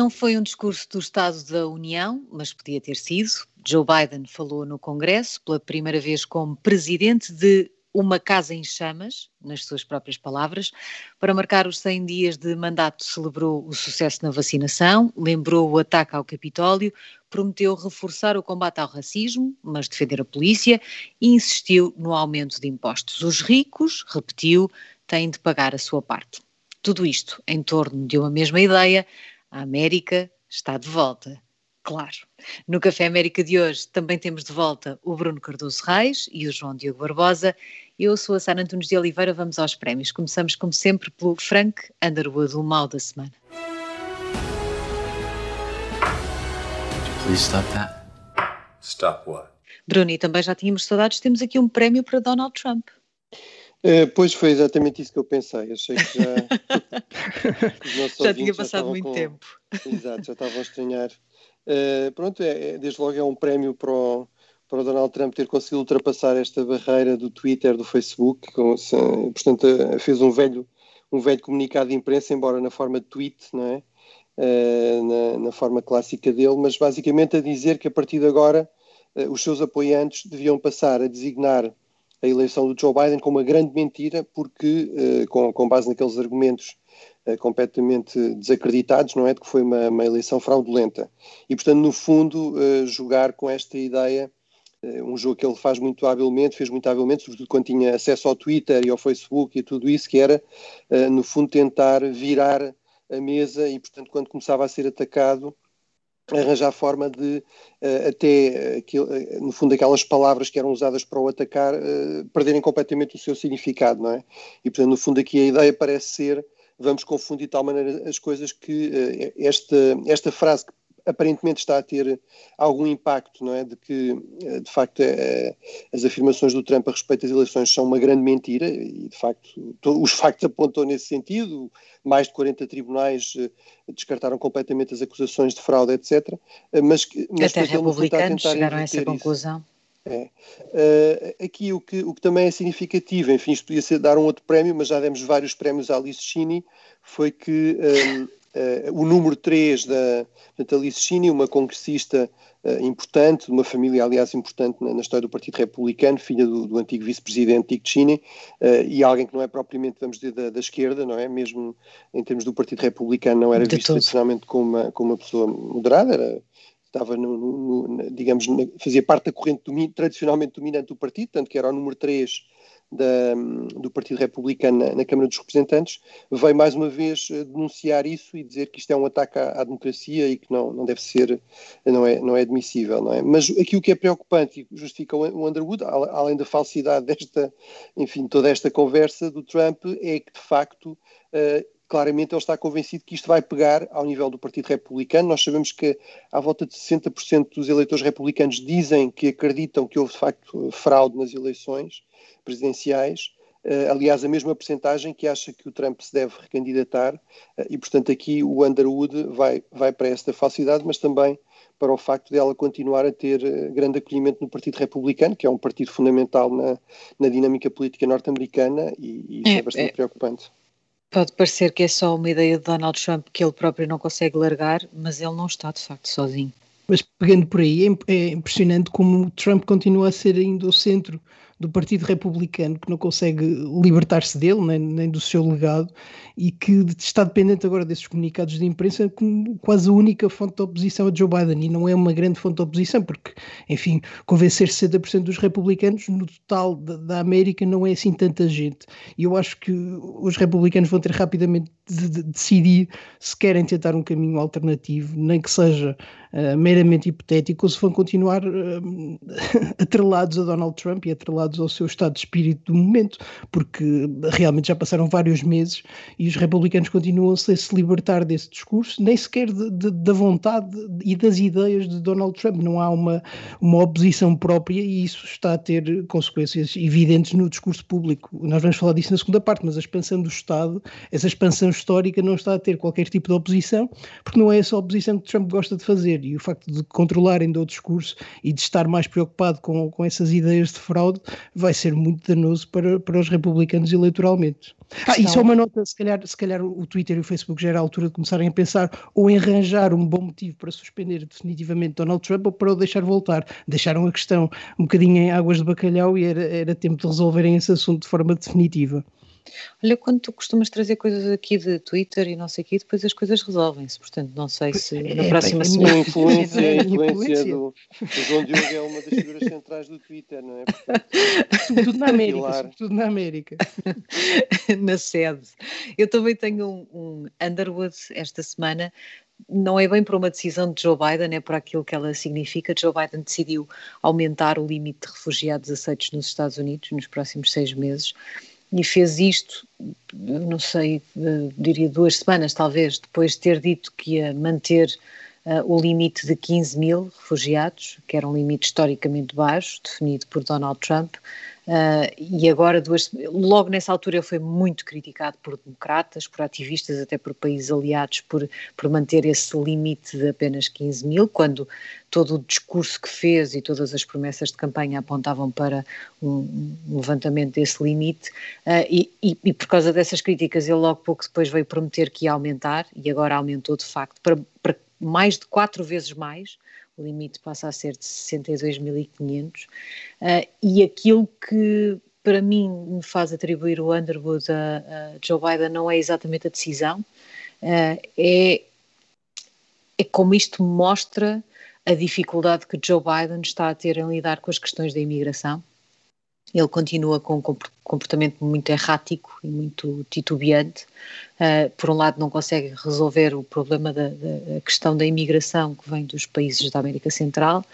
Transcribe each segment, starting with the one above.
Não foi um discurso do Estado da União, mas podia ter sido. Joe Biden falou no Congresso pela primeira vez como presidente de uma casa em chamas, nas suas próprias palavras. Para marcar os 100 dias de mandato, celebrou o sucesso na vacinação, lembrou o ataque ao Capitólio, prometeu reforçar o combate ao racismo, mas defender a polícia e insistiu no aumento de impostos. Os ricos, repetiu, têm de pagar a sua parte. Tudo isto em torno de uma mesma ideia: a América está de volta. Claro. No Café América de hoje também temos de volta o Bruno Cardoso Reis e o João Diogo Barbosa. Eu sou a Sara Antunes de Oliveira, vamos aos prémios. Começamos, como sempre, pelo Frank Underwood, o mal da semana. Please stop that. Stop what? Bruno, e também já tínhamos saudades, temos aqui um prémio para Donald Trump. Uh, pois foi exatamente isso que eu pensei. Achei que já. já tinha passado já muito com... tempo. Exato, já estavam a estranhar. Uh, pronto, é, é, desde logo é um prémio para o, para o Donald Trump ter conseguido ultrapassar esta barreira do Twitter, do Facebook. Com, se, portanto, uh, fez um velho, um velho comunicado de imprensa, embora na forma de tweet, não é? Na, na, forma clássica dele, mas basicamente a dizer que a partir de agora os seus apoiantes deviam passar a designar a eleição do Joe Biden como uma grande mentira, porque, uh, com, com, base naqueles argumentos uh, completamente desacreditados, não é? De que foi uma, uma eleição fraudulenta. E, portanto, no fundo, uh, jogar com esta ideia, um jogo que ele faz muito habilmente, fez muito habilmente, sobretudo quando tinha acesso ao Twitter e ao Facebook e tudo isso, que era, no fundo, tentar virar a mesa e, portanto, quando começava a ser atacado, arranjar forma de uh, até uh, no fundo aquelas palavras que eram usadas para o atacar uh, perderem completamente o seu significado, não é? E portanto no fundo aqui a ideia parece ser vamos confundir de tal maneira as coisas que esta, esta frase que aparentemente está a ter algum impacto, não é? De que, eh, de facto, é, as afirmações do Trump a respeito das eleições são uma grande mentira e, de facto, os factos apontam nesse sentido. Mais de 40 tribunais eh, descartaram completamente as acusações de fraude, etc. Mas, mas Até republicanos chegaram a essa conclusão. É. Uh, aqui o que, o que também é significativo, enfim, isto podia ser dar um outro prémio, mas já demos vários prémios à Alice Cheney, foi que um, Uh, o número 3 da portanto, Alice Cheney, uma congressista uh, importante, de uma família, aliás, importante na, na história do Partido Republicano, filha do, do antigo vice-presidente Dick Cheney, uh, e alguém que não é propriamente, vamos dizer, da, da, esquerda, não é? Mesmo em termos do Partido Republicano, não era visto tradicionalmente como uma, como uma pessoa moderada, era, estava, no, no, no, digamos, fazia parte da corrente tradicionalmente dominante do partido, tanto que era o número 3 da, do Partido Republicano na, na, Câmara dos Representantes, veio mais uma vez eh, denunciar isso e dizer que isto é um ataque à, à, democracia e que não, não deve ser, não é, não é admissível, não é? Mas aqui o que é preocupante e justifica o Underwood, além da falsidade desta, enfim, toda esta conversa do Trump, é que de facto uh, claramente ele está convencido que isto vai pegar ao nível do Partido Republicano. Nós sabemos que à volta de 60% dos eleitores republicanos dizem que acreditam que houve de facto fraude nas eleições presidenciais. Uh, aliás, a mesma percentagem que acha que o Trump se deve recandidatar, uh, e portanto aqui o Underwood vai, vai para esta falsidade, mas também para o facto dela continuar a ter uh, grande acolhimento no Partido Republicano, que é um partido fundamental na, na dinâmica política norte-americana, e, e, isso é, é bastante é, preocupante. Pode parecer que é só uma ideia de Donald Trump que ele próprio não consegue largar, mas ele não está de facto sozinho. Mas pegando por aí, é, é impressionante como Trump continua a ser ainda o centro do Partido Republicano, que não consegue libertar-se dele, nem, nem, do seu legado, e que está dependente agora desses comunicados de imprensa como quase a única fonte de oposição a Joe Biden, e não é uma grande fonte de oposição, porque, enfim, convencer 60% dos republicanos no total da, da, América não é assim tanta gente. E eu acho que os republicanos vão ter rapidamente de, de decidir se querem tentar um caminho alternativo, nem que seja uh, meramente hipotético, se vão continuar uh, atrelados a Donald Trump e atrelados ao seu estado de espírito do momento, porque realmente já passaram vários meses e os republicanos continuam -se a se libertar desse discurso, nem sequer de, de, da vontade e das ideias de Donald Trump. Não há uma, uma oposição própria e isso está a ter consequências evidentes no discurso público. Nós vamos falar disso na segunda parte, mas a expansão do Estado, essa expansão histórica, não está a ter qualquer tipo de oposição, porque não é essa oposição que Trump gosta de fazer. E o facto de controlarem do discurso e de estar mais preocupado com, com essas ideias de fraude vai ser muito danoso para, para os republicanos eleitoralmente. Ah, e só uma nota, se calhar, se calhar o Twitter e o Facebook já era a altura de começarem a pensar ou em arranjar um bom motivo para suspender definitivamente Donald Trump ou para o deixar voltar. Deixaram a questão um bocadinho em águas de bacalhau e era, era tempo de resolverem esse assunto de forma definitiva. Olha, quando tu costumas trazer coisas aqui de Twitter e não sei o quê, depois as coisas resolvem-se. Portanto, não sei se é, na próxima é, semana. A influência, a influência do, do João Diogo é uma das figuras centrais do Twitter, não é? Sobretudo na América. Sobretudo na América. na sede. Eu também tenho um, um Underwood esta semana não é bem por uma decisão de Joe Biden, é por aquilo que ela significa. Joe Biden decidiu aumentar o limite de refugiados aceitos nos Estados Unidos nos próximos seis meses e fez isto, não sei, eh, diria duas semanas talvez, depois de ter dito que ia manter uh, o limite de 15 mil refugiados, que era um limite historicamente baixo, definido por Donald Trump, Uh, e agora, duas, logo nessa altura, ele foi muito criticado por democratas, por ativistas, até por países aliados, por, por manter esse limite de apenas 15 mil, quando todo o discurso que fez e todas as promessas de campanha apontavam para um, um levantamento desse limite. Uh, e, e, e, por causa dessas críticas, ele logo pouco depois veio prometer que ia aumentar, e agora aumentou de facto para, para mais de quatro vezes mais o limite passa a ser de 62.500, uh, ah, e aquilo que para mim me faz atribuir o Underwood a, a Joe Biden não é exatamente a decisão, uh, é, é como isto mostra a dificuldade que Joe Biden está a ter em lidar com as questões da imigração ele continua com um comportamento muito errático e muito titubeante. Uh, por um lado, não consegue resolver o problema da, da questão da imigração que vem dos países da América Central.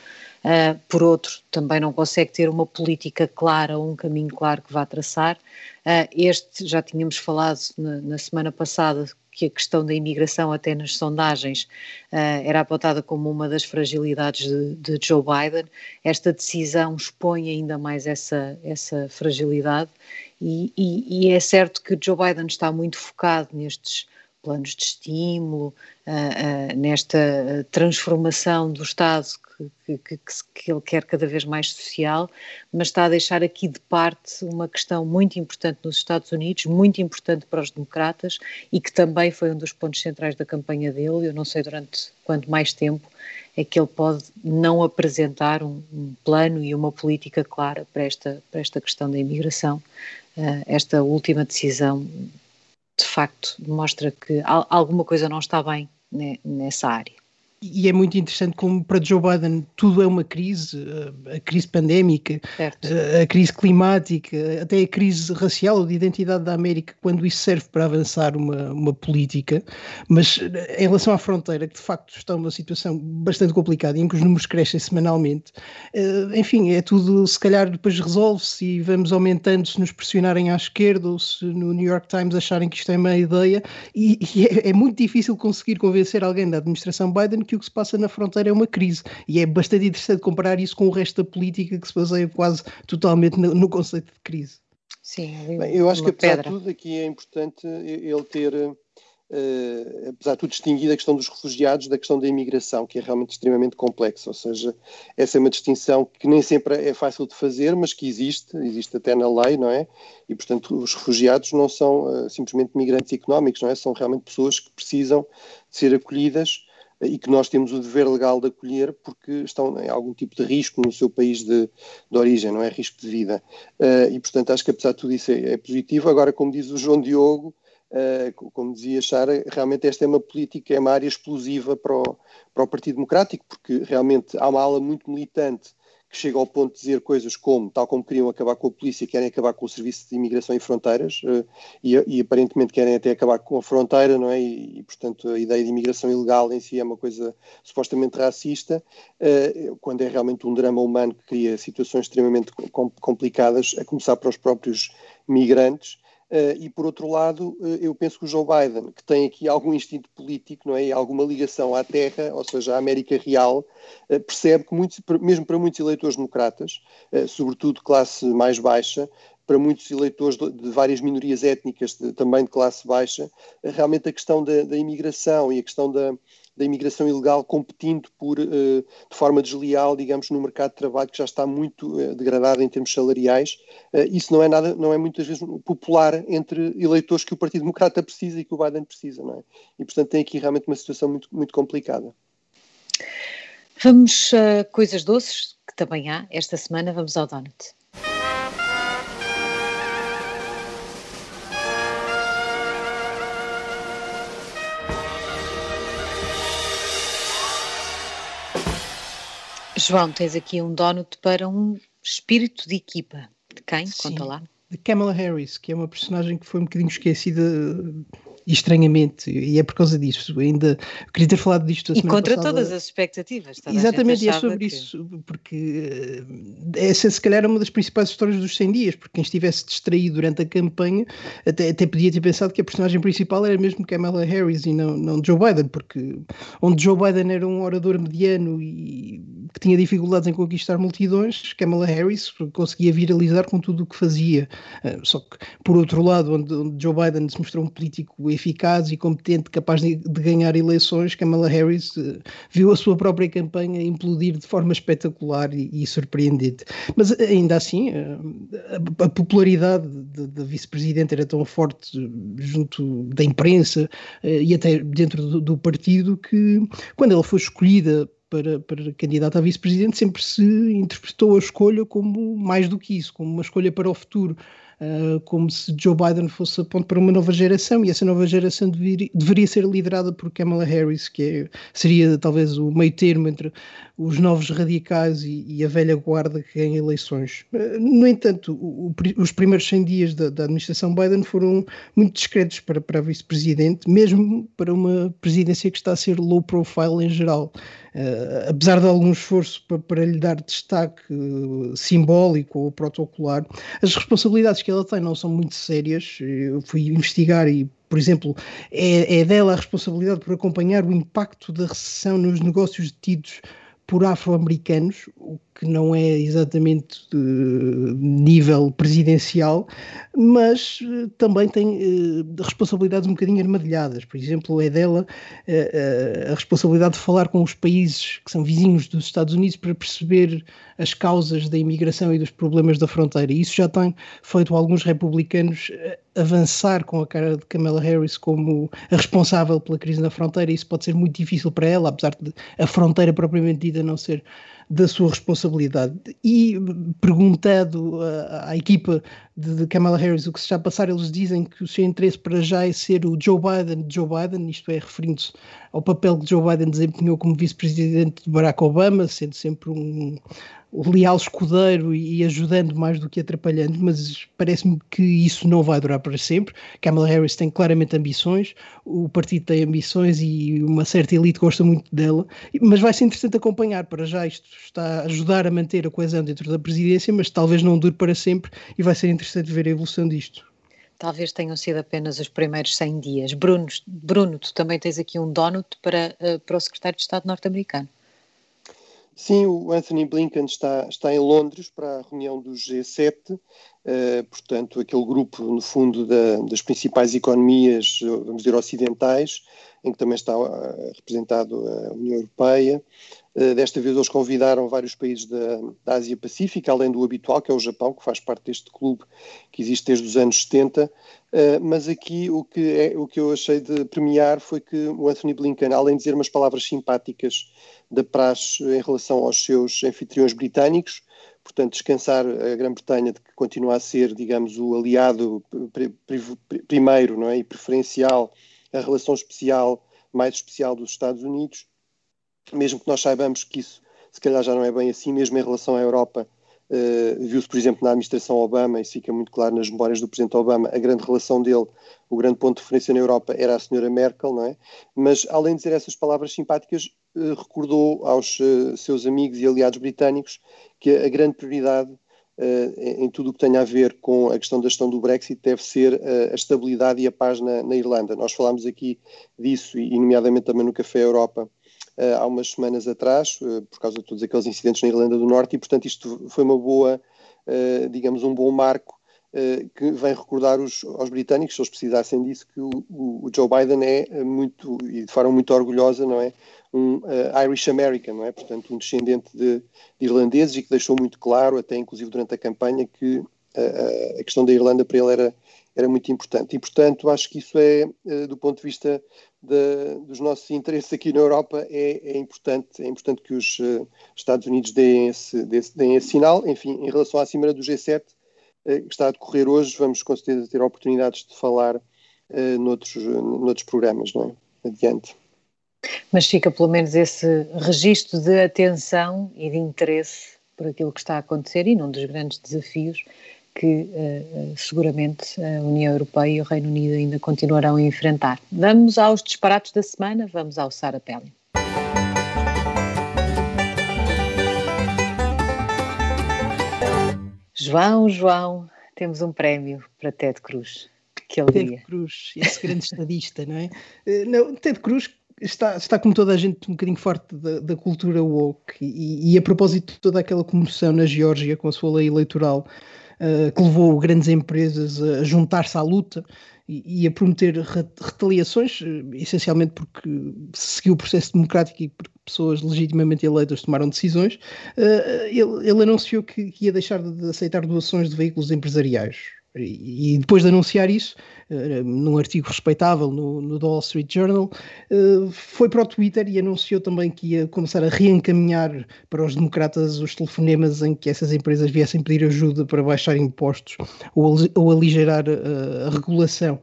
Uh, por outro, também não consegue ter uma política clara um caminho claro que vá traçar. Uh, este, já tínhamos falado na, na semana passada, que a questão da imigração, até nas sondagens, uh, era apontada como uma das fragilidades de, de, Joe Biden. Esta decisão expõe ainda mais essa, essa fragilidade, e, e, e é certo que Joe Biden está muito focado nestes planos de estímulo, uh, uh, nesta transformação do Estado que, que, que, ele quer cada vez mais social, mas está a deixar aqui de parte uma questão muito importante nos Estados Unidos, muito importante para os democratas e que também foi um dos pontos centrais da campanha dele. Eu não sei durante quanto mais tempo é que ele pode não apresentar um, um plano e uma política clara para esta, para esta questão da imigração. Uh, esta última decisão, de facto, mostra que alguma coisa não está bem nessa área e é muito interessante como para Joe Biden tudo é uma crise, eh, a crise pandémica, certo. Eh, a crise climática, até a crise racial ou de identidade da América, quando isso serve para avançar uma, uma política, mas eh, em relação à fronteira, que de facto está numa situação bastante complicada, em que os números crescem semanalmente, enfim, é tudo, se calhar depois resolve-se e vamos aumentando se nos pressionarem à esquerda ou se no New York Times acharem que isto é uma ideia, e, e é, é muito difícil conseguir convencer alguém da administração Biden que o que se passa na fronteira é uma crise. E é bastante interessante comparar isso com o resto da política que se baseia quase totalmente no, no conceito de crise. Sim, Bem, eu acho que apesar pedra. de tudo aqui é importante ele ter Uh, apesar de tudo, distinguir a questão dos refugiados da questão da imigração, que é realmente extremamente complexa. Ou seja, essa é uma distinção que nem sempre é fácil de fazer, mas que existe, existe até na lei, não é? E, portanto, os refugiados não são uh, simplesmente migrantes económicos, não é? São realmente pessoas que precisam de ser acolhidas e que nós temos o dever legal de acolher porque estão em algum tipo de risco no seu país de, de origem, não é risco de vida. Uh, e, portanto, acho que apesar de tudo isso é, é positivo. Agora, como diz o João Diogo, uh, como dizia Chara, realmente esta é uma política, é uma área explosiva para o, para o Partido Democrático, porque realmente há uma ala muito militante que chega ao ponto de dizer coisas como, tal como queriam acabar com a polícia, querem acabar com o Serviço de Imigração e Fronteiras uh, e, e, aparentemente querem até acabar com a fronteira, não é? E, e, portanto a ideia de imigração ilegal em si é uma coisa supostamente racista, uh, quando é realmente um drama humano que cria situações extremamente complicadas, a começar para os próprios migrantes. Uh, e por outro lado, uh, eu penso que o Joe Biden, que tem aqui algum instinto político, não é, e alguma ligação à terra, ou seja, à América real, uh, percebe que muitos, mesmo para muitos eleitores democratas, sobretudo classe mais baixa, para muitos eleitores de, várias minorias étnicas, de, também de classe baixa, realmente a questão da, da imigração e a questão da, da imigração ilegal competindo por, uh, de forma desleal, digamos, no mercado de trabalho que já está muito uh, degradado em termos salariais. Uh, isso não é nada, não é muitas vezes popular entre eleitores que o Partido Democrata precisa e que o Biden precisa, não é? E portanto tem aqui realmente uma situação muito, muito complicada. Vamos a coisas doces, que também há esta semana, vamos ao Donut. João, tens aqui um donut para um espírito de equipa. De quem? Sim, Conta lá. De Kamala Harris, que é uma personagem que foi um bocadinho esquecida estranhamente, e é por causa disso. Ainda queria ter falado disto a E contra passada. todas as expectativas. Exatamente, e é sobre que... isso, porque eh, essa se calhar é uma das principais histórias dos 100 dias, porque quem estivesse distraído durante a campanha até, até podia ter pensado que a personagem principal era mesmo Kamala Harris e não, não Joe Biden, porque onde Joe Biden era um orador mediano e que tinha dificuldades em conquistar multidões, Kamala Harris conseguia viralizar com tudo o que fazia. Eh, só que, por outro lado, onde, onde Joe Biden se mostrou um político eficaz e competente, capaz de, de ganhar eleições, Kamala Harris uh, viu a sua própria campanha implodir de forma espetacular e, e surpreendente. Mas ainda assim, uh, a, a, popularidade da vice-presidente era tão forte junto da imprensa e até dentro do, do partido que, quando ela foi escolhida para, para candidata a vice-presidente, sempre se interpretou a escolha como mais do que isso, como uma escolha para o futuro uh, como se Joe Biden fosse a ponto para uma nova geração e essa nova geração deveria, deveria ser liderada por Kamala Harris, que é, seria talvez o meio termo entre os novos radicais e, e a velha guarda que ganha eleições. Uh, no entanto, o, o, os primeiros 100 dias da, da, administração Biden foram muito discretos para, para a vice-presidente, mesmo para uma presidência que está a ser low profile em geral. Uh, apesar de algum esforço para, para lhe dar destaque uh, simbólico ou protocolar, as responsabilidades que ela tem não são muito sérias. Eu fui investigar e por exemplo, é, é dela a responsabilidade por acompanhar o impacto da recessão nos negócios tidos por afro-americanos, o que não é exatamente de nível presidencial, mas uh, também tem uh, responsabilidades um bocadinho armadilhadas. Por exemplo, é dela a responsabilidade de falar com os países que são vizinhos dos Estados Unidos para perceber as causas da imigração e dos problemas da fronteira. E isso já tem feito alguns republicanos avançar com a cara de Kamala Harris como a responsável pela crise na fronteira. Isso pode ser muito difícil para ela, apesar de a fronteira propriamente dita não ser da sua responsabilidade. E perguntado à, à equipa de, de, Kamala Harris o que se está a passar, eles dizem que o seu interesse para já é ser o Joe Biden de Joe Biden, isto é, referindo-se ao papel que Joe Biden desempenhou como vice-presidente de Barack Obama, sendo sempre um, leal escudeiro e ajudando mais do que atrapalhando, mas parece-me que isso não vai durar para sempre. Kamala Harris tem claramente ambições, o partido tem ambições e uma certa elite gosta muito dela, mas vai ser interessante acompanhar. Para já isto está a ajudar a manter a coesão dentro da presidência, mas talvez não dure para sempre e vai ser interessante ver a evolução disto. Talvez tenham sido apenas os primeiros 100 dias. Bruno, Bruno tu também tens aqui um donut para, uh, para o secretário de Estado norte-americano. Sim, o Anthony Blinken está, está em Londres para a reunião do G7, uh, eh, portanto, aquele grupo, no fundo, da, das principais economias, vamos dizer, ocidentais, em que também está uh, representado a União Europeia. Uh, desta vez eles convidaram vários países da, da Ásia Pacífica, além do habitual, que é o Japão, que faz parte deste clube que existe desde os anos 70. mas aqui o que, é, o que eu achei de premiar foi que o Anthony Blinken, além de dizer umas palavras simpáticas da praxe em relação aos seus anfitriões britânicos, portanto, descansar a Grã-Bretanha de que continua a ser, digamos, o aliado primeiro não é, e preferencial, a relação especial, mais especial dos Estados Unidos, mesmo que nós saibamos que isso se calhar já não é bem assim, mesmo em relação à Europa, uh, viu-se, por exemplo, na administração Obama, isso fica muito claro nas memórias do Presidente Obama, a grande relação dele, o grande ponto de referência na Europa era a senhora Merkel, não é? Mas, além de dizer essas palavras simpáticas, uh, recordou aos uh, seus amigos e aliados britânicos que a grande prioridade em tudo o que tem a ver com a questão da gestão do Brexit deve ser a estabilidade e a paz na, na Irlanda. Nós falámos aqui disso, e nomeadamente também no Café Europa, uh, há umas semanas atrás, uh, por causa de todos aqueles incidentes na Irlanda do Norte, e portanto isto foi uma boa, uh, digamos, um bom marco que vem recordar os, aos britânicos, se eles precisassem disso, que o, o, Joe Biden é muito, e de forma muito orgulhosa, não é? Um Irish American, não é? Portanto, um descendente de, de, irlandeses e que deixou muito claro, até inclusive durante a campanha, que a questão da Irlanda para ele era, era muito importante. E, portanto, acho que isso é, do ponto de vista de, dos nossos interesses aqui na Europa é, é, importante, é importante que os uh, Estados Unidos deem esse, deem esse sinal. Enfim, em relação à Cimeira do G7, uh, eh, que está a decorrer hoje, vamos com certeza ter oportunidades de falar uh, noutros, noutros programas, não é? Adiante. Mas fica pelo menos esse registro de atenção e de interesse por aquilo que está a acontecer e num dos grandes desafios que uh, seguramente a União Europeia e o Reino Unido ainda continuarão a enfrentar. Vamos aos disparates da semana, vamos ao Sara Pelli. João, João, temos um prémio para Ted Cruz. Que alegria. Ted Cruz, esse grande estadista, não é? Não, Ted Cruz está, está como toda a gente um bocadinho forte da, da cultura woke e, e, a propósito de toda aquela comoção na Geórgia com a sua lei eleitoral uh, que levou grandes empresas a juntar-se à luta e, a prometer retaliações, uh, essencialmente porque seguiu o processo democrático e porque pessoas legitimamente eleitas tomaram decisões, uh, ele, anunciou que ia deixar de aceitar doações de veículos empresariais. E, depois de anunciar isso, uh, num artigo respeitável no, no Wall Street Journal, uh, foi para o Twitter e anunciou também que ia começar a reencaminhar para os democratas os telefonemas em que essas empresas viessem pedir ajuda para baixar impostos ou, ou aligerar uh, a regulação.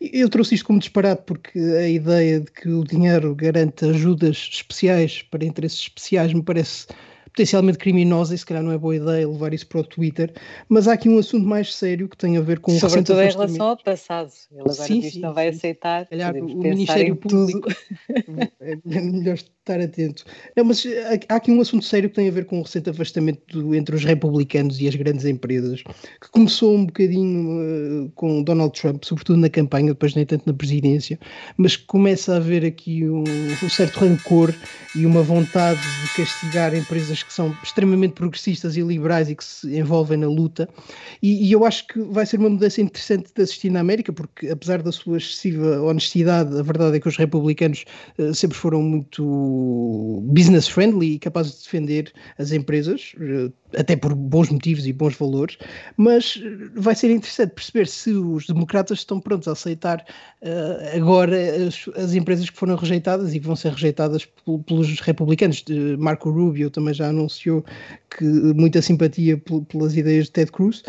Eu trouxe isto como disparate porque a ideia de que o dinheiro garante ajudas especiais para interesses especiais me parece potencialmente criminosa e se calhar não é boa ideia levar isso para o Twitter, mas há aqui um assunto mais sério que tem a ver com o Sobretudo em relação ao passado. Ele agora sim, sim, não vai sim. aceitar. Calhar, o Ministério Público é melhor estar atento. Não, mas há aqui um assunto sério que tem a ver com o recente afastamento entre os republicanos e as grandes empresas, que começou um bocadinho uh, com Donald Trump, sobretudo na campanha, depois nem tanto na presidência, mas começa a haver aqui um, um certo rancor e uma vontade de castigar empresas que são extremamente progressistas e liberais e que se envolvem na luta. E, e, eu acho que vai ser uma mudança interessante de assistir na América, porque apesar da sua excessiva honestidade, a verdade é que os republicanos uh, sempre foram muito business friendly e capazes de defender as empresas, uh, até por bons motivos e bons valores. Mas uh, vai ser interessante perceber se os democratas estão prontos a aceitar agora as, as, empresas que foram rejeitadas e que vão ser rejeitadas pelos republicanos. Marco Rubio também já anunciou que muita simpatia pelas ideias de Ted Cruz.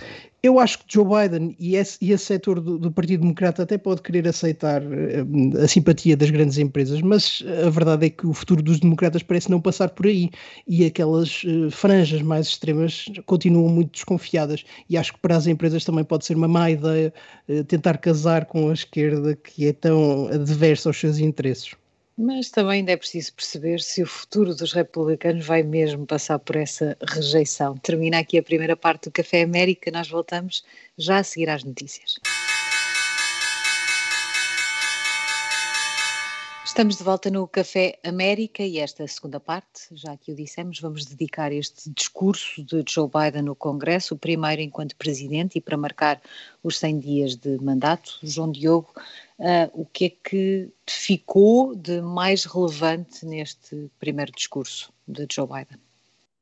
Eu acho que Joe Biden e esse, e esse setor do, do, Partido Democrata até pode querer aceitar uh, a simpatia das grandes empresas, mas a verdade é que o futuro dos democratas parece não passar por aí e aquelas franjas mais extremas continuam muito desconfiadas e acho que para as empresas também pode ser uma má ideia tentar casar com a esquerda que é tão adversa aos seus interesses. Mas também ainda é preciso perceber se o futuro dos republicanos vai mesmo passar por essa rejeição. Termina aqui a primeira parte do Café América, nós voltamos já a seguir às notícias. Estamos de volta no Café América e esta segunda parte, já que o dissemos, vamos dedicar este discurso de Joe Biden no Congresso, o primeiro enquanto presidente e para marcar os 100 dias de mandato. João Diogo, uh, o que é que ficou de mais relevante neste primeiro discurso de Joe Biden?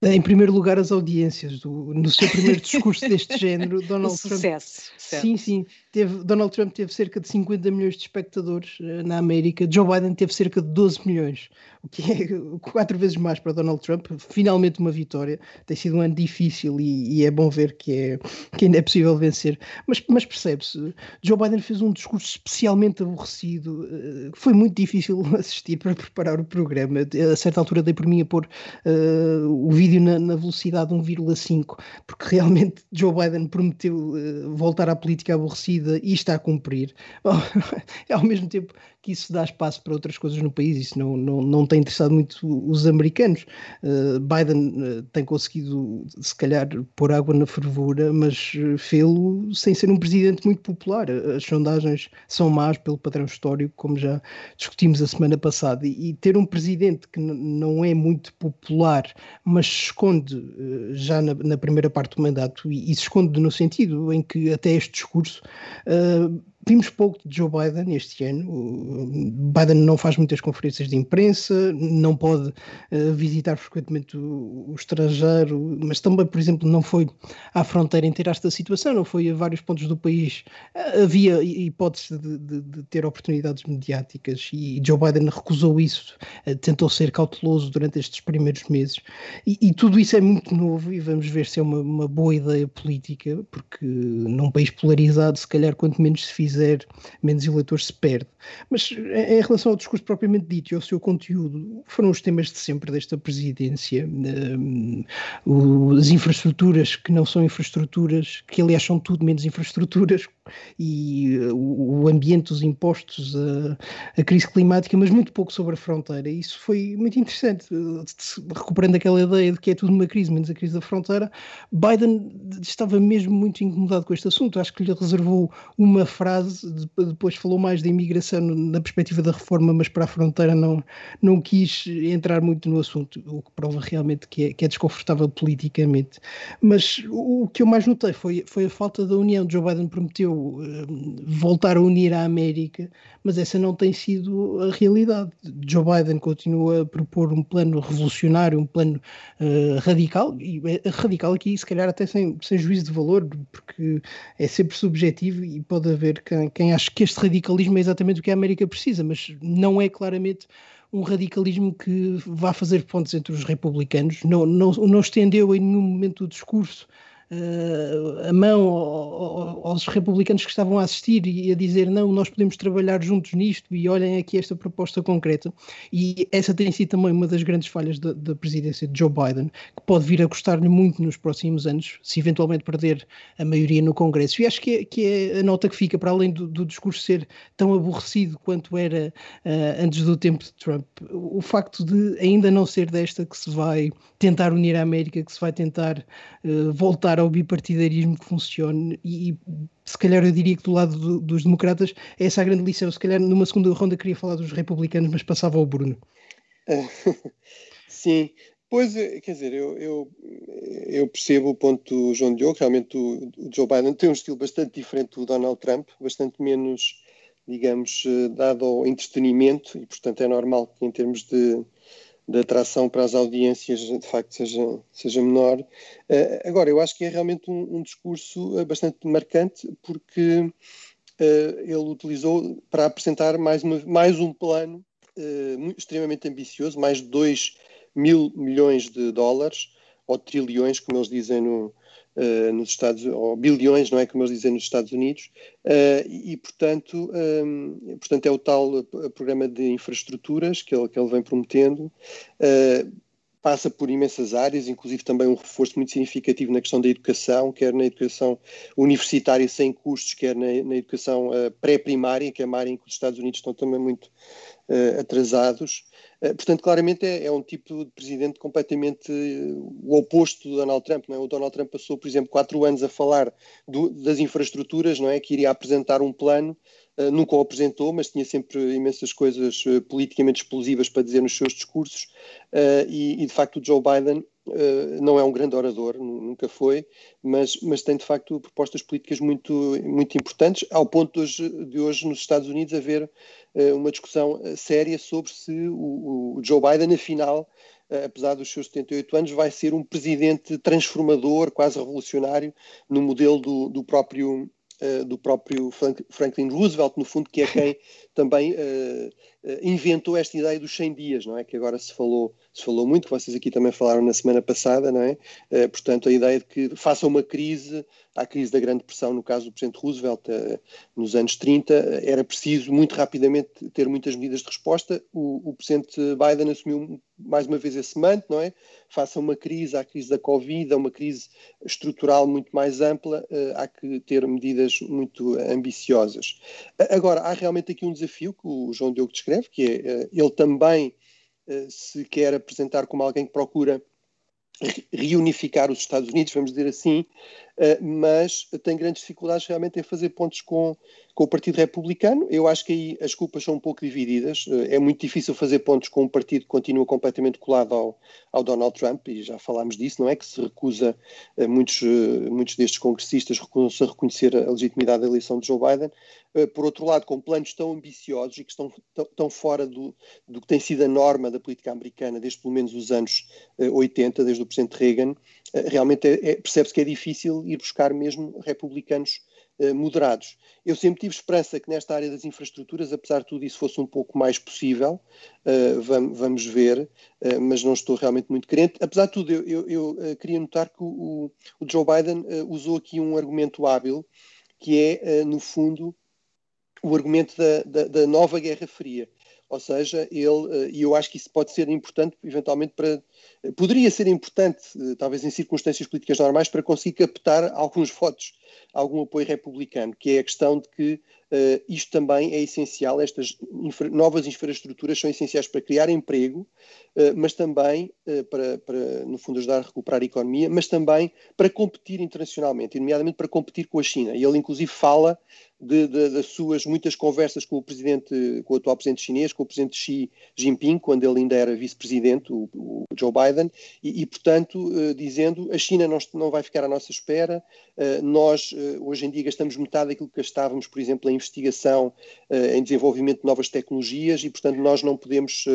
Em primeiro lugar, as audiências. Do, no seu primeiro discurso deste género, Donald Trump. Sucesso. Sim, sim. Teve, Donald Trump teve cerca de 50 milhões de espectadores uh, na América. Joe Biden teve cerca de 12 milhões, o que é quatro vezes mais para Donald Trump. Finalmente uma vitória. Tem sido um ano difícil e, e é bom ver que, é, que ainda é possível vencer. Mas, mas percebe-se, Joe Biden fez um discurso especialmente aborrecido. Uh, foi muito difícil assistir para preparar o programa. A certa altura dei por mim a pôr uh, o vídeo vídeo na, na velocidade 1,5, porque realmente Joe Biden prometeu uh, voltar à política aborrecida e está a cumprir. Bom, ao mesmo tempo que isso dá espaço para outras coisas no país, isso não, não, não tem interessado muito os americanos. Uh, Biden uh, tem conseguido, se calhar, pôr água na fervura, mas uh, fê-lo sem ser um presidente muito popular. As sondagens são más pelo padrão histórico, como já discutimos a semana passada, e, e ter um presidente que não é muito popular, mas se esconde já na, na, primeira parte do mandato, e, e, se esconde no sentido em que até este discurso Vimos pouco de Joe Biden este ano. O Biden não faz muitas conferências de imprensa, não pode uh, visitar frequentemente o, o, estrangeiro, mas também, por exemplo, não foi à fronteira inteirar esta situação, não foi a vários pontos do país. Uh, havia hipótese de, de, de, ter oportunidades mediáticas e Joe Biden recusou isso, uh, tentou ser cauteloso durante estes primeiros meses. E, e, tudo isso é muito novo e vamos ver se é uma, uma boa ideia política, porque num país polarizado, se calhar, quanto menos se fizer fizer, menos eleitores se perde. Mas em relação ao discurso propriamente dito e ao seu conteúdo, foram os temas de sempre desta presidência. Um, as infraestruturas que não são infraestruturas, que aliás são tudo menos infraestruturas, e uh, o ambiente, os impostos, a, a, crise climática, mas muito pouco sobre a fronteira. Isso foi muito interessante, recuperando aquela ideia de que é tudo uma crise, menos a crise da fronteira. Biden estava mesmo muito incomodado com este assunto. Acho que lhe reservou uma frase, depois falou mais da imigração na perspectiva da reforma, mas para a fronteira não, não quis entrar muito no assunto, o que prova realmente que é, que é desconfortável politicamente. Mas o que eu mais notei foi, foi a falta da união. Joe Biden prometeu eh, voltar a unir a América, mas essa não tem sido a realidade. Joe Biden continua a propor um plano revolucionário, um plano uh, radical, e é radical aqui, se calhar, até sem, sem juízo de valor, porque é sempre subjetivo e pode haver quem, quem acha que este radicalismo é exatamente o que a América precisa, mas não é claramente um radicalismo que vá fazer pontos entre os republicanos, não, não, não estendeu em nenhum momento do discurso uh, a mão aos republicanos que estavam a assistir e a dizer não, nós podemos trabalhar juntos nisto e olhem aqui esta proposta concreta. E essa tem sido também uma das grandes falhas da, da presidência de Joe Biden, que pode vir a custar-lhe muito nos próximos anos, se eventualmente perder a maioria no Congresso. E acho que é, que é a nota que fica, para além do, do discurso ser tão aborrecido quanto era uh, antes do tempo de Trump, o facto de ainda não ser desta que se vai tentar unir a América, que se vai tentar uh, voltar ao bipartidarismo que funcione e, e se calhar eu diria que do lado do, dos democratas é essa a grande lição. Se calhar numa segunda ronda queria falar dos republicanos, mas passava ao Bruno. Sim, pois, eh, quer dizer, eu, eu, eu, percebo o ponto do João Diogo, realmente o, o, Joe Biden tem um estilo bastante diferente do Donald Trump, bastante menos, digamos, eh, dado ao entretenimento, e portanto é normal que em termos de de atração para as audiências de facto seja, seja menor. Uh, agora, eu acho que é realmente um, um discurso uh, bastante marcante porque uh, ele utilizou para apresentar mais, uma, mais um plano extremamente ambicioso, mais de 2 mil milhões de dólares, ou trilhões, como eles dizem no, uh, nos Estados ou bilhões, não é como eles dizem nos Estados Unidos, uh, e portanto, um, ehm, portanto é o tal eh, programa de infraestruturas que ele, que ele vem prometendo. Passa por imensas áreas, inclusive também um reforço muito significativo na questão da educação, quer na educação universitária sem custos, quer na, na educação pré-primária, que é uma área em que os Estados Unidos estão também muito atrasados. Uh, portanto, claramente é, é, um tipo de presidente completamente o oposto do Donald Trump. Não é? O Donald Trump passou, por exemplo, quatro anos a falar do, das infraestruturas, não é? que iria apresentar um plano Uh, nunca o apresentou, mas tinha sempre imensas coisas uh, politicamente explosivas para dizer nos seus discursos. Uh, e, e, de facto, o Joe Biden não é um grande orador, nunca foi, mas, mas tem de facto propostas políticas muito, muito importantes, ao ponto de hoje, de hoje nos Estados Unidos haver uma discussão séria sobre se o, o Joe Biden, afinal, apesar dos seus 78 anos, vai ser um presidente transformador, quase revolucionário, no modelo do, do próprio uh, do próprio Frank, Franklin Roosevelt, no fundo, que é quem também uh, uh, inventou esta ideia dos 100 dias, não é? Que agora se falou, se falou muito, que vocês aqui também falaram na semana passada, não é? Uh, portanto, a ideia de que faça uma crise, a crise da Grande Depressão, no caso do Presidente Roosevelt, uh, nos anos 30, era preciso muito rapidamente ter muitas medidas de resposta. O, o Presidente Biden assumiu mais uma vez esse manto, não é? Faça uma crise, a crise da Covid, uma crise estrutural muito mais ampla, há que ter medidas muito ambiciosas. Agora, há realmente aqui um desafio que o João Diogo descreve, que é eh, ele também eh, se quer apresentar como alguém que procura reunificar os Estados Unidos, vamos dizer assim, mas tem grandes dificuldades realmente em fazer pontos com, com o Partido Republicano. Eu acho que aí as culpas são um pouco divididas. Eh, é muito difícil fazer pontos com um partido que continua completamente colado ao, ao Donald Trump, e já falámos disso, não é? Que se recusa, eh, muitos, muitos destes congressistas recusam-se a reconhecer a legitimidade da eleição de Joe Biden. Por outro lado, com planos tão ambiciosos e que estão tão, tão fora do, do que tem sido a norma da política americana desde pelo menos os anos 80, desde o presidente Reagan, realmente é, é, percebe-se que é difícil ir buscar mesmo republicanos uh, moderados. Eu sempre tive esperança que nesta área das infraestruturas, apesar de tudo isso, fosse um pouco mais possível. Uh, vamos, ver, uh, mas não estou realmente muito crente. Apesar de tudo, eu, eu, eu queria notar que o, o Joe Biden usou aqui um argumento hábil, que é, no fundo, o argumento da, da, da nova Guerra Fria. Ou seja, ele, e eu acho que isso pode ser importante, eventualmente, para poderia ser importante, eh, talvez em circunstâncias políticas normais, para conseguir captar alguns votos, algum apoio republicano, que é a questão de que uh, isto também é essencial, estas infra novas infraestruturas são essenciais para criar emprego, uh, mas também uh, para, para, no fundo, ajudar a recuperar a economia, mas também para competir internacionalmente, nomeadamente para competir com a China. E ele, inclusive, fala de, de, das suas muitas conversas com o presidente, com o atual presidente chinês, com o presidente Xi Jinping, quando ele ainda era vice-presidente, o, o, Joe Biden, e, e portanto, dizendo a China não, não, vai ficar à nossa espera, uh, nós uh, hoje em dia gastamos metade daquilo que gastávamos, por exemplo, em investigação, em desenvolvimento de novas tecnologias, e portanto nós não podemos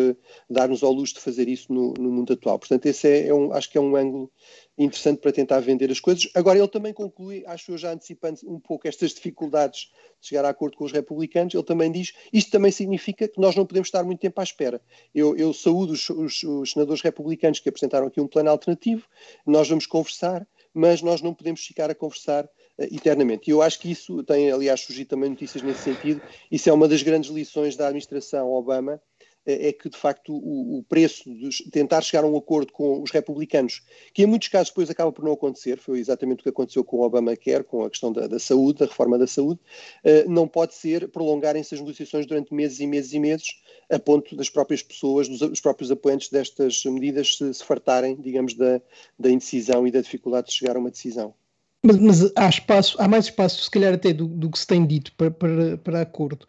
dar-nos ao luxo de fazer isso no, no mundo atual. Portanto, esse é, é um, acho que é um ângulo interessante para tentar vender as coisas. Agora, ele também conclui, acho eu já antecipando um pouco estas dificuldades de chegar a acordo com os republicanos, ele também diz isto também significa que nós não podemos estar muito tempo à espera. Eu, eu saúdo os, os, os senadores republicanos que apresentaram aqui um plano alternativo, nós vamos conversar, mas nós não podemos ficar a conversar eternamente. E eu acho que isso tem, aliás, surgido também notícias nesse sentido. Isso é uma das grandes lições da administração Obama, é, é que, de facto, o, preço de tentar chegar a um acordo com os republicanos, que em muitos casos depois acaba por não acontecer, foi exatamente o que aconteceu com o Obamacare, com a questão da, da saúde, da reforma da saúde, uh, não pode ser prolongarem-se as negociações durante meses e meses e meses, a ponto das próprias pessoas, dos, dos próprios apoiantes destas medidas se, se fartarem, digamos, da, da indecisão e da dificuldade de chegar a uma decisão. Mas, mas, há espaço, há mais espaço, se calhar até do, do que se tem dito para, para, para acordo.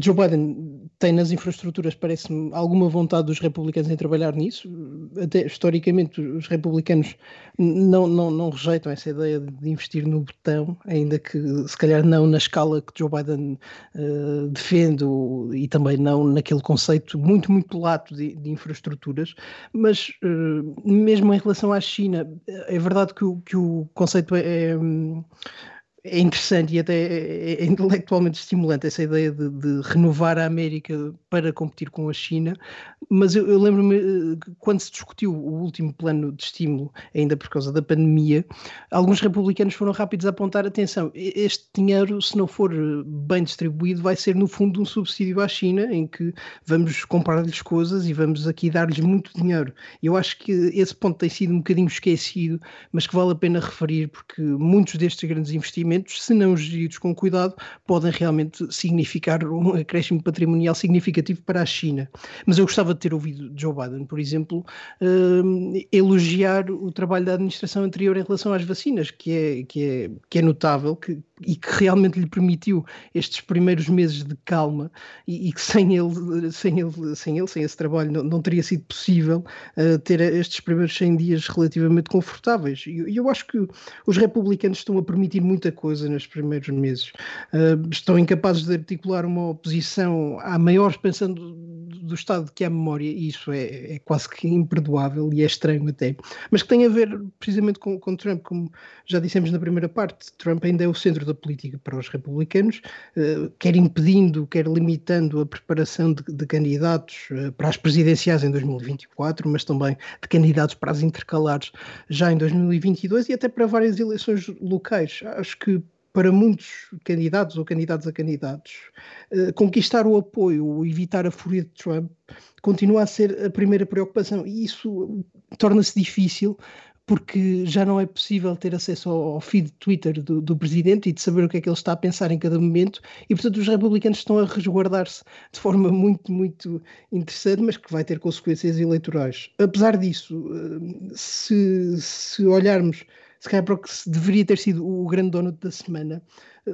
Joe Biden tem nas infraestruturas, parece-me, alguma vontade dos republicanos em trabalhar nisso. Até historicamente, os republicanos não, não, não rejeitam essa ideia de investir no botão, ainda que se calhar não na escala que Joe Biden uh, defende e também não naquele conceito muito, muito lato de, de infraestruturas. Mas uh, mesmo em relação à China, é verdade que o, que o conceito é é, é interessante e até é, é, intelectualmente estimulante essa ideia de, de, renovar a América para competir com a China, mas eu, eu lembro-me eh, quando se discutiu o último plano de estímulo, ainda por causa da pandemia, alguns republicanos foram rápidos a apontar atenção, este dinheiro, se não for eh, bem distribuído, vai ser no fundo um subsídio à China, em que vamos comprar-lhes coisas e vamos aqui dar-lhes muito dinheiro. Eu acho que esse ponto tem sido um bocadinho esquecido, mas que vale a pena referir, porque muitos destes grandes investimentos investimentos, se não geridos com cuidado, podem realmente significar um acréscimo patrimonial significativo para a China. Mas eu gostava de ter ouvido Joe Biden, por exemplo, uh, elogiar o trabalho da administração anterior em relação às vacinas, que é, que é, que é notável, que, e que realmente lhe permitiu estes primeiros meses de calma e, e que sem ele, sem ele, sem ele, sem esse trabalho, não, não teria sido possível uh, ter estes primeiros 100 dias relativamente confortáveis. E eu, eu, acho que os republicanos estão a permitir muita coisa nos primeiros meses. Uh, estão incapazes de articular uma oposição à maior expansão do, do Estado que há memória, e isso é, é, quase que imperdoável e é estranho até, mas que tem a ver precisamente com, com Trump, como já dissemos na primeira parte, Trump ainda é o centro da política para os republicanos, uh, quer impedindo, quer limitando a preparação de, de candidatos uh, para as presidenciais em 2024, mas também de candidatos para as intercalares já em 2022 e até para várias eleições locais. Acho que para muitos candidatos ou candidatos a candidatos, uh, conquistar o apoio ou evitar a fúria de Trump continua a ser a primeira preocupação. E isso torna-se difícil porque já não é possível ter acesso ao, feed Twitter do, do, presidente e de saber o que é que ele está a pensar em cada momento, e portanto os republicanos estão a resguardar-se de forma muito, muito interessante, mas que vai ter consequências eleitorais. Apesar disso, eh, se, se olharmos se calhar para o que deveria ter sido o grande dono da semana,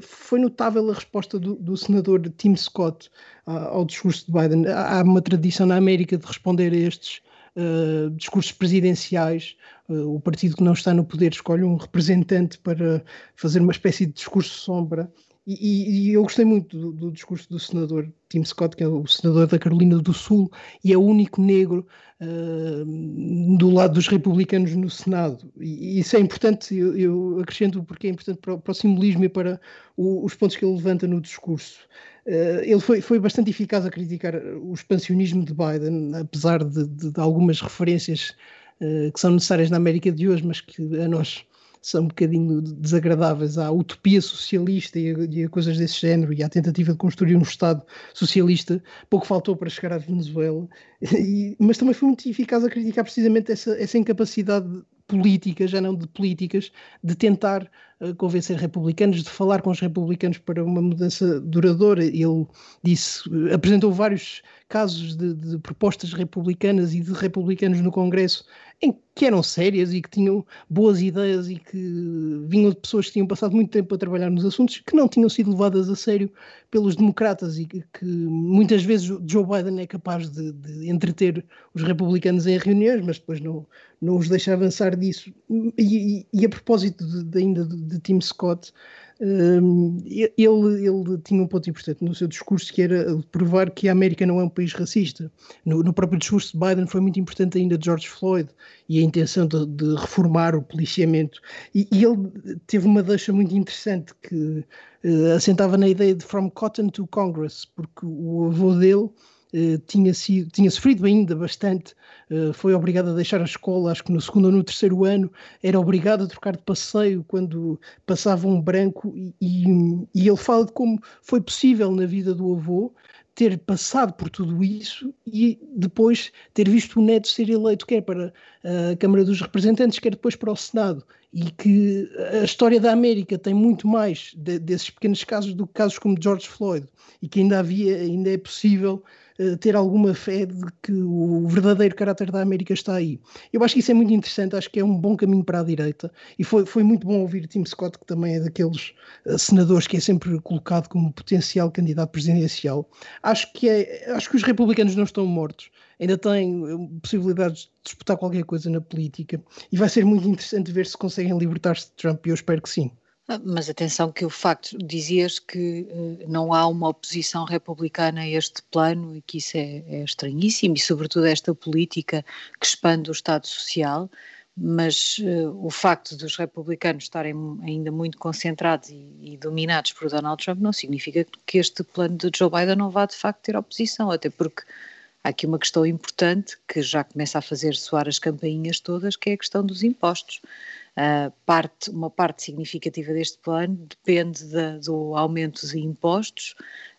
foi notável a resposta do, do senador Tim Scott uh, ao discurso de Biden. Há uma tradição na América de responder a estes uh, discursos presidenciais. Uh, o partido que não está no poder escolhe um representante para fazer uma espécie de discurso sombra e, e, eu gostei muito do, do, discurso do senador Tim Scott, que é o senador da Carolina do Sul e é o único negro uh, do lado dos republicanos no Senado. E, isso é importante, eu, eu, acrescento porque é importante para, para o simbolismo e para o, os pontos que ele levanta no discurso. Uh, ele foi, foi bastante eficaz a criticar o expansionismo de Biden, apesar de, de, de algumas referências uh, que são necessárias na América de hoje, mas que a nós são um bocadinho desagradáveis à utopia socialista e a, e a, coisas desse género e à tentativa de construir um Estado socialista. Pouco faltou para chegar à Venezuela, e, mas também foi muito eficaz a criticar precisamente essa, essa incapacidade política, já não de políticas, de tentar convencer republicanos, de falar com os republicanos para uma mudança duradoura. Ele disse, apresentou vários casos de, de propostas republicanas e de republicanos no Congresso em que eram sérias e que tinham boas ideias e que vinham de pessoas que tinham passado muito tempo a trabalhar nos assuntos que não tinham sido levadas a sério pelos democratas e que, que muitas vezes Joe Biden é capaz de, de, entreter os republicanos em reuniões, mas depois não, não os deixa avançar disso. E, e, e a propósito de, ainda de, de Tim Scott, ele, ele tinha um ponto importante no seu discurso que era provar que a América não é um país racista. No, no próprio discurso de Biden foi muito importante ainda George Floyd e a intenção de, de reformar o policiamento. E, e, ele teve uma deixa muito interessante que uh, assentava na ideia de From Cotton to Congress, porque o avô dele tinha, sido, tinha sofrido ainda bastante, uh, foi obrigado a deixar a escola, acho que no segundo ou no terceiro ano, era obrigado a trocar de passeio quando passava um branco, e, e, e ele fala de como foi possível na vida do avô ter passado por tudo isso e depois ter visto o neto ser eleito, quer para a Câmara dos Representantes, quer depois para o Senado. E que a história da América tem muito mais de, desses pequenos casos do que casos como George Floyd, e que ainda havia, ainda é possível eh, ter alguma fé de que o verdadeiro caráter da América está aí. Eu acho que isso é muito interessante, acho que é um bom caminho para a direita e foi, foi muito bom ouvir Tim Scott, que também é daqueles uh, senadores que é sempre colocado como potencial candidato presidencial. Acho que, é, acho que os republicanos não estão mortos, ainda têm eh, possibilidades de disputar qualquer coisa na política e vai ser muito interessante ver se conseguem libertar-se de Trump e eu espero que sim. Ah, mas atenção que o facto, dizias que uh, não há uma oposição republicana a este plano e que isso é, é, estranhíssimo e sobretudo esta política que expande o Estado Social, mas uh, o facto dos republicanos estarem ainda muito concentrados e, e, dominados por Donald Trump não significa que este plano de Joe Biden não vá de facto ter oposição, até porque há aqui uma questão importante que já começa a fazer soar as campainhas todas, que é a questão dos impostos. Uh, parte, uma parte significativa deste plano depende de, do aumento de impostos,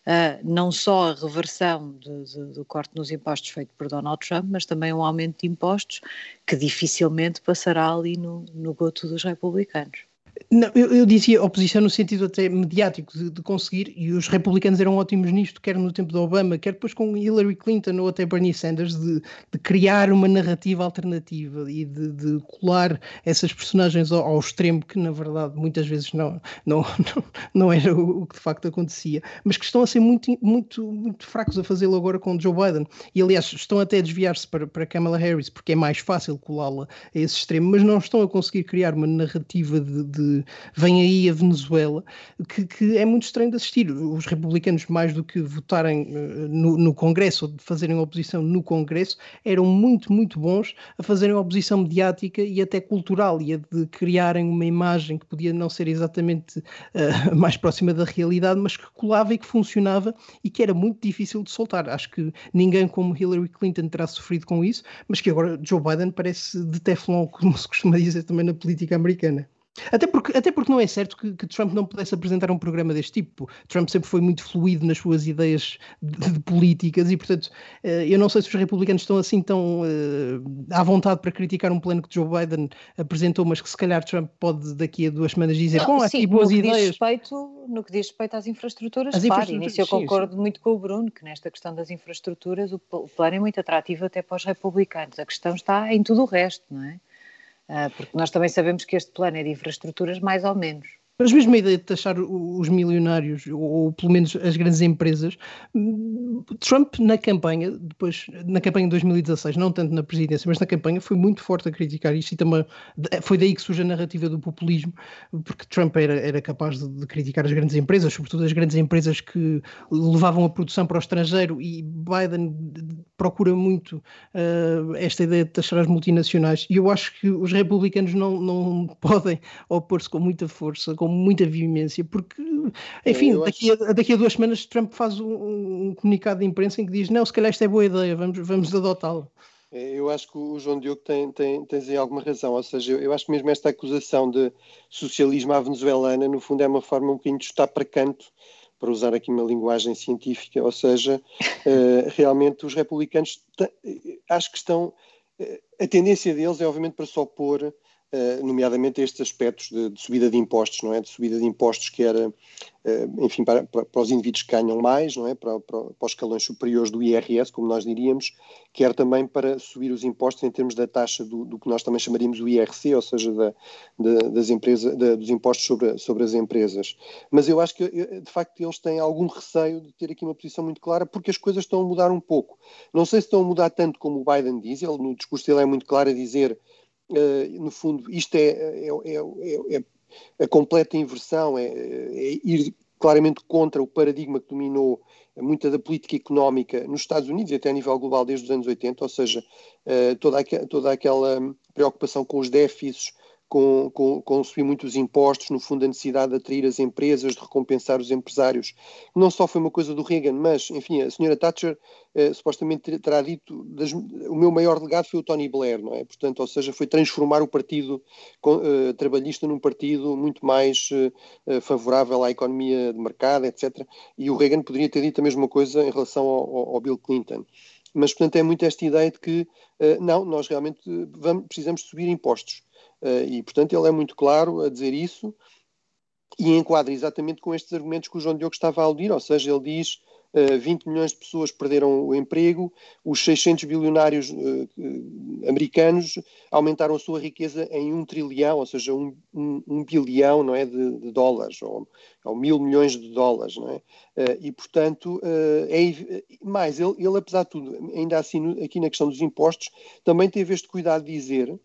uh, não só a reversão de, de, do corte nos impostos feito por Donald Trump, mas também um aumento de impostos que dificilmente passará ali no, no goto dos republicanos. Não, eu, eu, dizia oposição no sentido até mediático de, de, conseguir, e os republicanos eram ótimos nisto, quer no tempo de Obama, quer depois com Hillary Clinton ou até Bernie Sanders, de, de criar uma narrativa alternativa e de, de colar essas personagens ao, ao, extremo, que na verdade muitas vezes não, não, não, não era o, o, que de facto acontecia, mas que estão a ser muito, muito, muito fracos a fazê-lo agora com Joe Biden. E aliás, estão até a desviar-se para, para Kamala Harris, porque é mais fácil colá-la a esse extremo, mas não estão a conseguir criar uma narrativa de vem aí a Venezuela, que, que, é muito estranho de assistir. Os republicanos, mais do que votarem uh, no, no, Congresso ou de fazerem oposição no Congresso, eram muito, muito bons a fazerem oposição mediática e até cultural e a de criarem uma imagem que podia não ser exatamente uh, mais próxima da realidade, mas que colava e que funcionava e que era muito difícil de soltar. Acho que ninguém como Hillary Clinton terá sofrido com isso, mas que agora Joe Biden parece de teflon, como se costuma dizer também na política americana. Até porque, até porque não é certo que, que, Trump não pudesse apresentar um programa deste tipo. Trump sempre foi muito fluido nas suas ideias de, de políticas e, portanto, uh, eu não sei se os republicanos estão assim tão uh, à vontade para criticar um plano que Joe Biden apresentou, mas que se calhar Trump pode daqui a duas semanas dizer com aqui boas no ideias. Respeito, no que diz respeito às infraestruturas, As claro, infraestruturas, nisso eu concordo sim. muito com o Bruno, que nesta questão das infraestruturas o plano é muito atrativo até para os republicanos. A questão está em tudo o resto, não é? Ah, porque nós também sabemos que este plano é de infraestruturas mais ou menos. Mas mesmo a ideia de taxar os milionários, ou pelo menos as grandes empresas, Trump na campanha, depois na campanha de 2016, não tanto na presidência, mas na campanha, foi muito forte a criticar isto e também foi daí que surge a narrativa do populismo, porque Trump era, era capaz de, de criticar as grandes empresas, sobretudo as grandes empresas que levavam a produção para o estrangeiro, e Biden procura muito uh, esta ideia de taxar as multinacionais, e eu acho que os republicanos não, não podem opor-se com muita força, com com muita veemência, porque, enfim, daqui, acho... a, daqui, a, duas semanas Trump faz um, um, comunicado de imprensa em que diz: não, se calhar esta é boa ideia, vamos, vamos adotá-la. É, eu acho que o João Diogo tem, tem, tem alguma razão, ou seja, eu acho que mesmo esta acusação de socialismo à venezuelana, no fundo, é uma forma um bocadinho de estar para canto, para usar aqui uma linguagem científica, ou seja, uh, realmente os republicanos, acho que estão, uh, a tendência deles é obviamente para se opor nomeadamente estes aspectos de, de, subida de impostos, não é? De subida de impostos que era, uh, enfim, para, para, para, os indivíduos que ganham mais, não é? Para, para, para, os escalões superiores do IRS, como nós diríamos, quer também para subir os impostos em termos da taxa do, do que nós também chamaríamos o IRC, ou seja, da, da, das empresas, da, dos impostos sobre, sobre as empresas. Mas eu acho que, de facto, eles têm algum receio de ter aqui uma posição muito clara, porque as coisas estão a mudar um pouco. Não sei se estão a mudar tanto como o Biden diz, ele, no discurso dele é muito claro a dizer uh, no fundo, isto é, é, é, é, a completa inversão, é, ir claramente contra o paradigma que dominou muita da política económica nos Estados Unidos e até a nível global desde os anos 80, ou seja, uh, toda, toda aquela preocupação com os déficits, com, com, com subir muitos impostos, no fundo a necessidade de atrair as empresas, de recompensar os empresários. Não só foi uma coisa do Reagan, mas, enfim, a senhora Thatcher eh, supostamente terá dito, das, o meu maior legado foi o Tony Blair, não é? Portanto, ou seja, foi transformar o partido uh, trabalhista num partido muito mais uh, favorável à economia de mercado, etc. E o Reagan poderia ter dito a mesma coisa em relação ao, ao Bill Clinton. Mas, portanto, é muito esta ideia de que, uh, não, nós realmente vamos, precisamos subir impostos. Uh, e, portanto, ele é muito claro a dizer isso e enquadra exatamente com estes argumentos que o João Diogo estava a aludir, ou seja, ele diz uh, eh, 20 milhões de pessoas perderam o emprego, os 600 bilionários uh, americanos aumentaram a sua riqueza em um trilhão, ou seja, um, um, um bilhão não é, de, de, dólares, ou, ou mil milhões de dólares, não é? Uh, e, portanto, é, mais, ele, ele, apesar de tudo, ainda assim, aqui na questão dos impostos, também teve este cuidado de dizer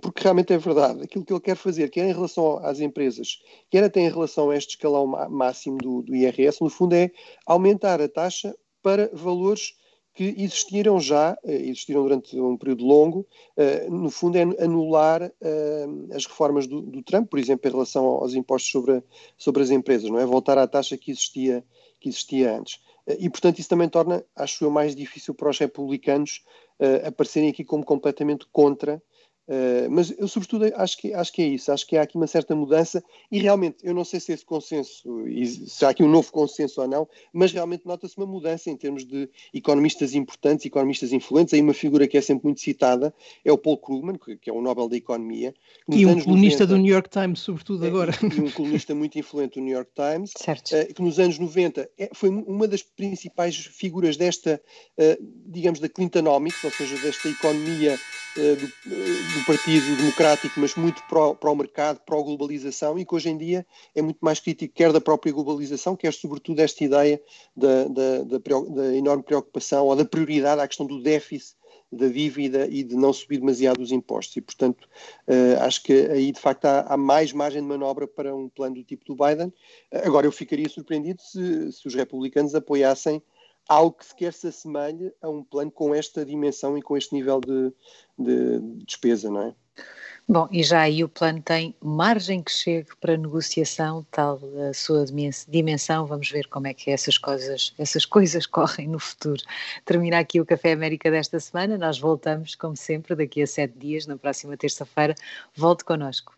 porque realmente é verdade, aquilo que ele quer fazer, quer em relação às empresas, quer até em relação a este escalão máximo do, do IRS, no fundo é aumentar a taxa para valores que existiram já, eh, existiram durante um período longo, eh, no fundo é anular eh, as reformas do, do Trump, por exemplo, em relação aos impostos sobre, sobre as empresas, não é? Voltar à taxa que existia, que existia antes. E, portanto, isso também torna, acho eu, mais difícil para os republicanos aparecerem aqui como completamente contra Uh, mas eu, sobretudo, acho que, acho que é isso. Acho que há aqui uma certa mudança e realmente, eu não sei se esse consenso, se há aqui um novo consenso ou não, mas realmente nota-se uma mudança em termos de economistas importantes, economistas influentes. Aí uma figura que é sempre muito citada é o Paul Krugman, que, que é um Nobel da Economia. E um colunista 90, do New York Times, sobretudo é, agora. E um colunista muito influente do New York Times, uh, que nos anos 90 é, foi uma das principais figuras desta, uh, digamos, da Clintonomics, ou seja, desta economia do do Partido Democrático, mas muito para, para o mercado, para a globalização, e que hoje em dia é muito mais crítico, quer da própria globalização, quer sobretudo esta ideia da, da, da, da enorme preocupação ou da prioridade à questão do déficit da dívida e de não subir demasiado os impostos. E, portanto, uh, acho que aí de facto há, há, mais margem de manobra para um plano do tipo do Biden. Agora, eu ficaria surpreendido se, se os republicanos apoiassem algo que sequer se assemelhe a um plano com esta dimensão e com este nível de, de, de despesa, não é? Bom, e já aí o plano tem margem que chegue para negociação, tal a sua dimensão. Vamos ver como é que essas coisas, essas coisas correm no futuro. Termina aqui o Café América desta semana. Nós voltamos, como sempre, daqui a sete dias, na próxima terça-feira. Volte connosco.